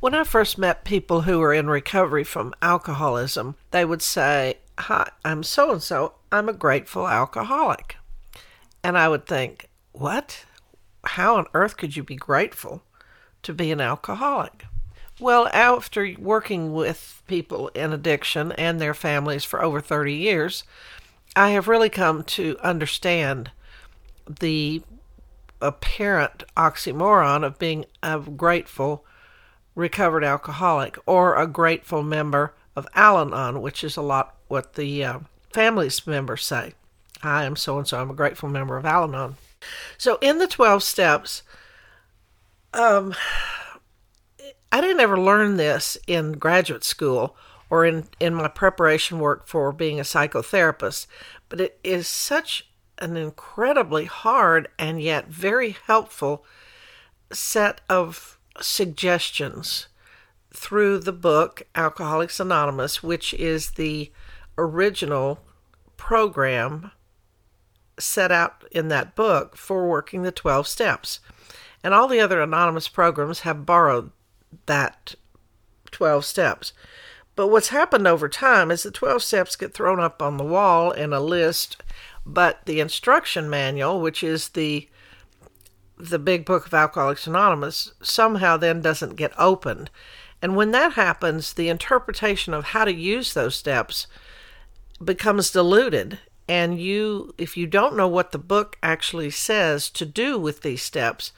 When I first met people who were in recovery from alcoholism, they would say, Hi, I'm so and so. I'm a grateful alcoholic. And I would think, What? How on earth could you be grateful to be an alcoholic? Well, after working with people in addiction and their families for over 30 years, I have really come to understand the apparent oxymoron of being a grateful recovered alcoholic or a grateful member of Al Anon, which is a lot what the uh, families members say. I am so and so, I'm a grateful member of Al Anon. So, in the 12 steps, um, I didn't ever learn this in graduate school or in, in my preparation work for being a psychotherapist, but it is such an incredibly hard and yet very helpful set of suggestions through the book Alcoholics Anonymous, which is the original program set out in that book for working the 12 steps. And all the other anonymous programs have borrowed that 12 steps. But what's happened over time is the 12 steps get thrown up on the wall in a list, but the instruction manual, which is the the big book of Alcoholics Anonymous, somehow then doesn't get opened. And when that happens, the interpretation of how to use those steps becomes diluted. And you, if you don't know what the book actually says to do with these steps,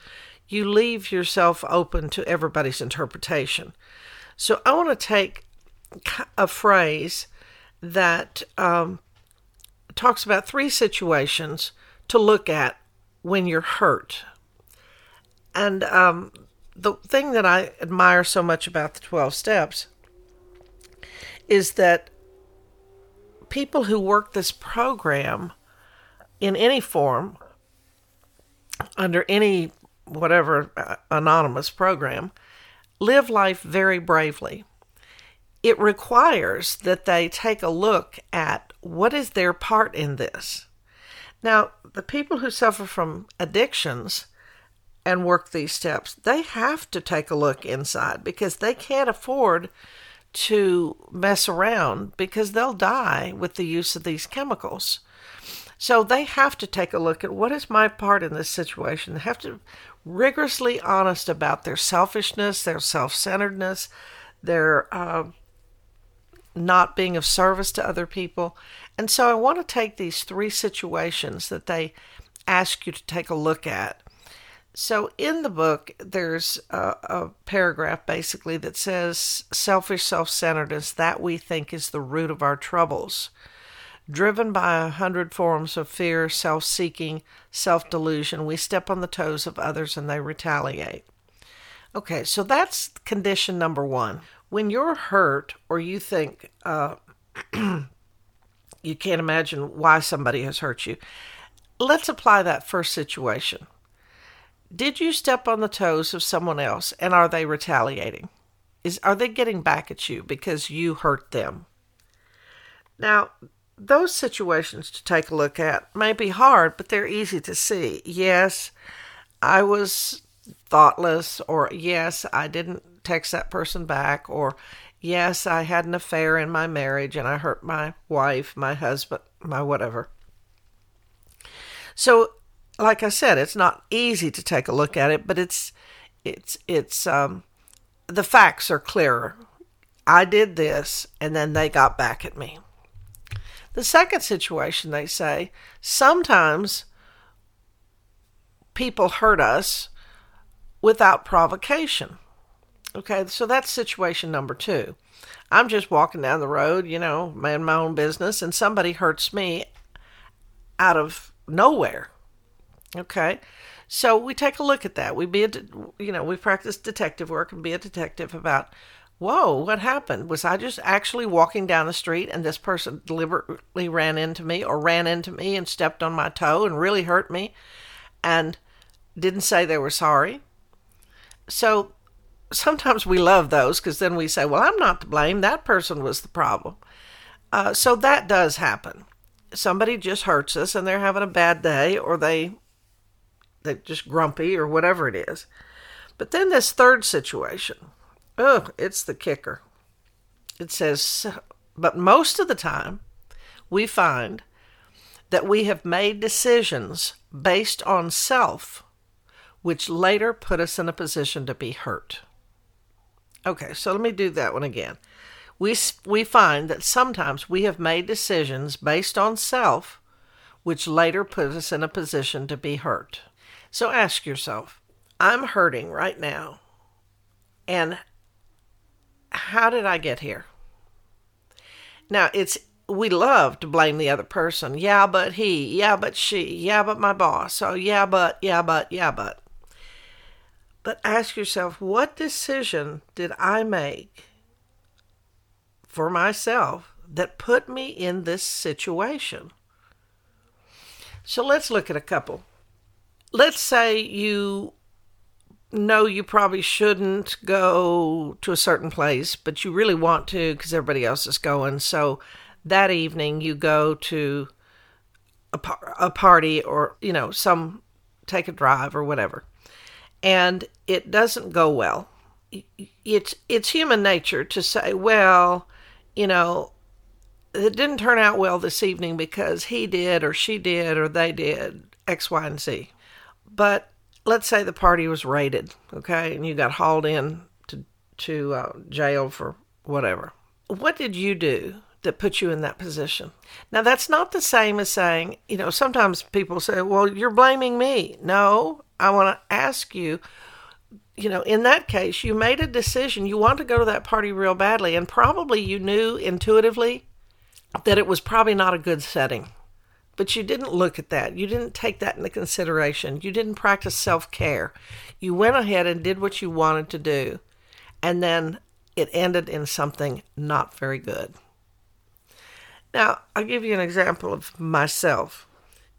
you leave yourself open to everybody's interpretation. So I want to take a phrase that um, talks about three situations to look at when you're hurt. And um, the thing that I admire so much about the 12 steps is that people who work this program in any form, under any whatever uh, anonymous program, live life very bravely. It requires that they take a look at what is their part in this. Now, the people who suffer from addictions and work these steps, they have to take a look inside because they can't afford to mess around because they'll die with the use of these chemicals. So they have to take a look at what is my part in this situation. They have to rigorously honest about their selfishness, their self-centeredness, their uh, not being of service to other people. And so I want to take these three situations that they ask you to take a look at. So in the book, there's a, a paragraph basically that says selfish self centeredness, that we think is the root of our troubles driven by a hundred forms of fear, self seeking, self delusion, we step on the toes of others and they retaliate. Okay, so that's condition number one. When you're hurt or you think uh, you can't imagine why somebody has hurt you, let's apply that first situation. Did you step on the toes of someone else and are they retaliating? Is are they getting back at you because you hurt them? Now, those situations to take a look at may be hard, but they're easy to see. Yes, I was thoughtless, or yes, I didn't text that person back, or yes, I had an affair in my marriage and I hurt my wife, my husband, my whatever. So, like I said, it's not easy to take a look at it, but it's it's it's um the facts are clearer. I did this and then they got back at me. The second situation, they say, sometimes people hurt us without provocation. Okay, so that's situation number two. I'm just walking down the road, you know, man my own business, and somebody hurts me out of nowhere. Okay, so we take a look at that. We be a, you know, we practice detective work and be a detective about whoa, what happened? Was I just actually walking down the street and this person deliberately ran into me or ran into me and stepped on my toe and really hurt me and didn't say they were sorry? So sometimes we love those because then we say, well, I'm not to blame. That person was the problem. Uh, so that does happen. Somebody just hurts us and they're having a bad day or they they're just grumpy or whatever it is. But then this third situation, oh, it's the kicker. It says, but most of the time, we find that we have made decisions based on self, which later put us in a position to be hurt. Okay, so let me do that one again. We, we find that sometimes we have made decisions based on self, which later put us in a position to be hurt. So ask yourself I'm hurting right now, and how did I get here? Now, it's we love to blame the other person. Yeah, but he. Yeah, but she. Yeah, but my boss. Oh, yeah, but, yeah, but, yeah, but. But ask yourself, what decision did I make for myself that put me in this situation? So let's look at a couple. Let's say you know you probably shouldn't go to a certain place, but you really want to because everybody else is going. So that evening you go to a, par- a party or, you know, some take a drive or whatever. And it doesn't go well. It's it's human nature to say, well, you know, it didn't turn out well this evening because he did or she did or they did X, Y, and Z. But let's say the party was raided, okay, and you got hauled in to to uh, jail for whatever. What did you do that put you in that position? Now that's not the same as saying, you know, sometimes people say, "Well, you're blaming me." No, I want to ask you. You know, in that case, you made a decision. You want to go to that party real badly, and probably you knew intuitively that it was probably not a good setting but you didn't look at that. You didn't take that into consideration. You didn't practice self care. You went ahead and did what you wanted to do, and then it ended in something not very good. Now, I'll give you an example of myself.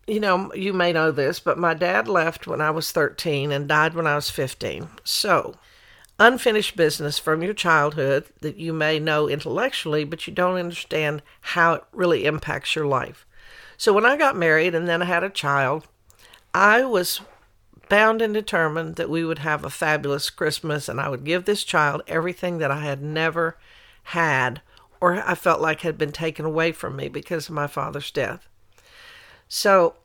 You know, you may know this, but my dad left when I was 13 and died when I was 15. So, unfinished business from your childhood that you may know intellectually, but you don't understand how it really impacts your life. So when I got married and then I had a child, I was bound and determined that we would have a fabulous Christmas and I would give this child everything that I had never had or I felt like had been taken away from me because of my father's death. So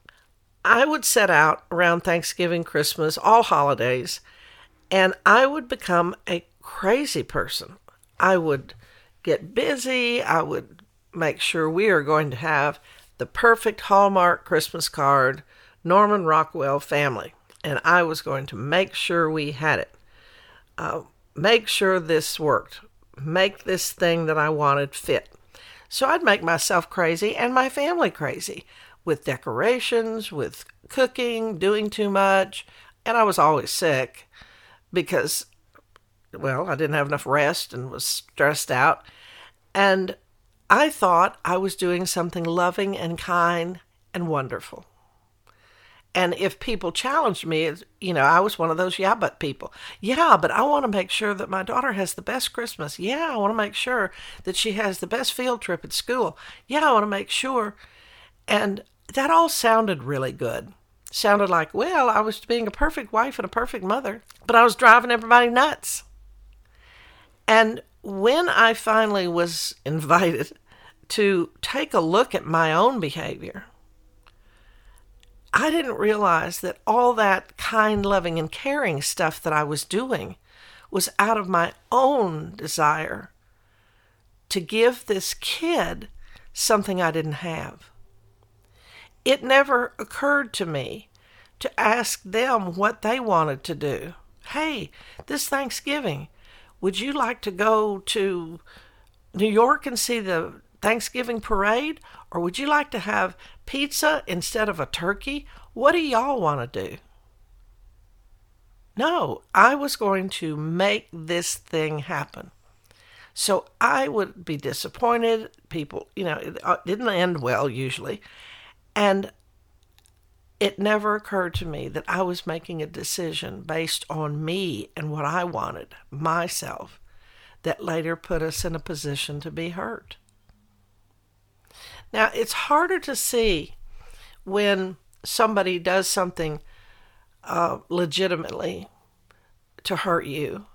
I would set out around Thanksgiving, Christmas, all holidays, and I would become a crazy person. I would get busy. I would make sure we are going to have the perfect Hallmark Christmas card, Norman Rockwell family. And I was going to make sure we had it. Uh, make sure this worked. Make this thing that I wanted fit. So I'd make myself crazy and my family crazy with decorations, with cooking, doing too much. And I was always sick because, well, I didn't have enough rest and was stressed out. And I thought I was doing something loving and kind and wonderful. And if people challenged me, you know, I was one of those yeah, but people. Yeah, but I want to make sure that my daughter has the best Christmas. Yeah, I want to make sure that she has the best field trip at school. Yeah, I want to make sure. And that all sounded really good. Sounded like, well, I was being a perfect wife and a perfect mother, but I was driving everybody nuts. And when I finally was invited to take a look at my own behavior, I didn't realize that all that kind, loving, and caring stuff that I was doing was out of my own desire to give this kid something I didn't have. It never occurred to me to ask them what they wanted to do. Hey, this Thanksgiving, would you like to go to New York and see the Thanksgiving parade? Or would you like to have pizza instead of a turkey? What do y'all want to do? No, I was going to make this thing happen. So I would be disappointed. People, you know, it uh, didn't end well usually. And it never occurred to me that I was making a decision based on me and what I wanted, myself, that later put us in a position to be hurt. Now, it's harder to see when somebody does something uh, legitimately to hurt you.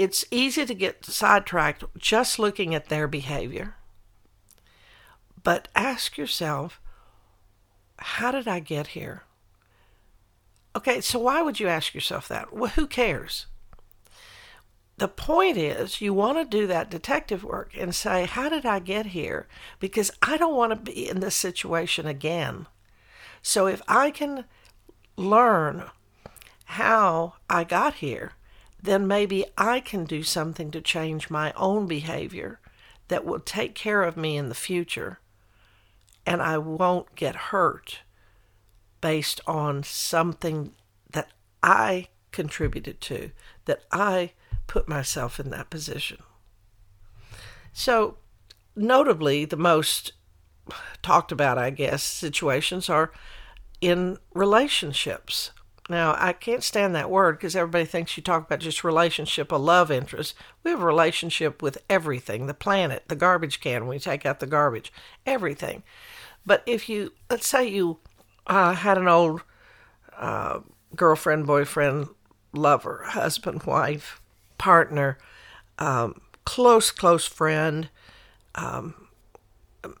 it's easy to get sidetracked just looking at their behavior. But ask yourself, how did I get here? Okay, so why would you ask yourself that? Well, who cares? The point is, you want to do that detective work and say, How did I get here? Because I don't want to be in this situation again. So if I can learn how I got here, then maybe I can do something to change my own behavior that will take care of me in the future and I won't get hurt based on something that I contributed to, that I put myself in that position. So, notably, the most talked about, I guess, situations are in relationships. Now, I can't stand that word because everybody thinks you talk about just relationship, a love interest. We have relationship with everything the planet, the garbage can, when we take out the garbage, everything. But if you, let's say you uh, had an old uh, girlfriend, boyfriend, lover, husband, wife, partner, um, close, close friend, um,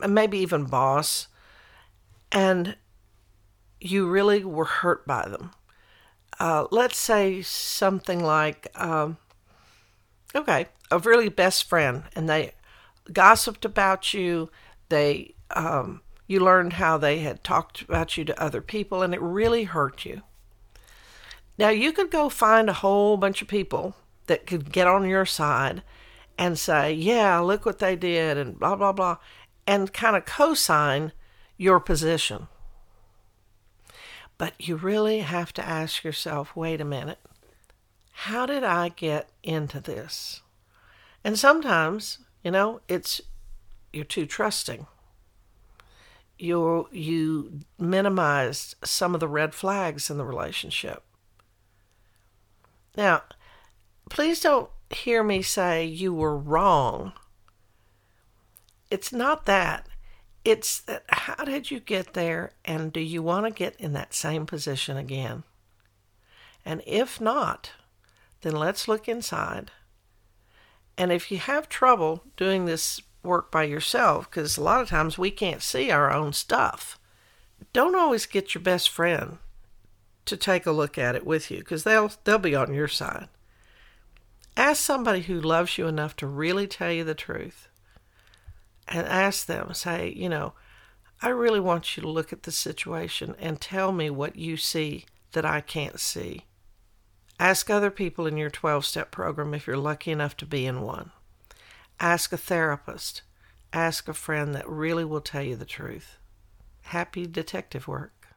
maybe even boss, and you really were hurt by them. Uh, let's say something like, um, okay, a really best friend, and they gossiped about you. They um, you learned how they had talked about you to other people, and it really hurt you. Now, you could go find a whole bunch of people that could get on your side and say, Yeah, look what they did, and blah, blah, blah, and kind of co sign your position. But you really have to ask yourself wait a minute, how did I get into this? And sometimes, you know, it's you're too trusting you you minimized some of the red flags in the relationship. Now, please don't hear me say you were wrong. It's not that. It's how did you get there and do you want to get in that same position again? And if not, then let's look inside. And if you have trouble doing this work by yourself because a lot of times we can't see our own stuff. Don't always get your best friend to take a look at it with you because they'll they'll be on your side. Ask somebody who loves you enough to really tell you the truth. And ask them, say, you know, I really want you to look at the situation and tell me what you see that I can't see. Ask other people in your 12 step program if you're lucky enough to be in one. Ask a therapist. Ask a friend that really will tell you the truth. Happy detective work.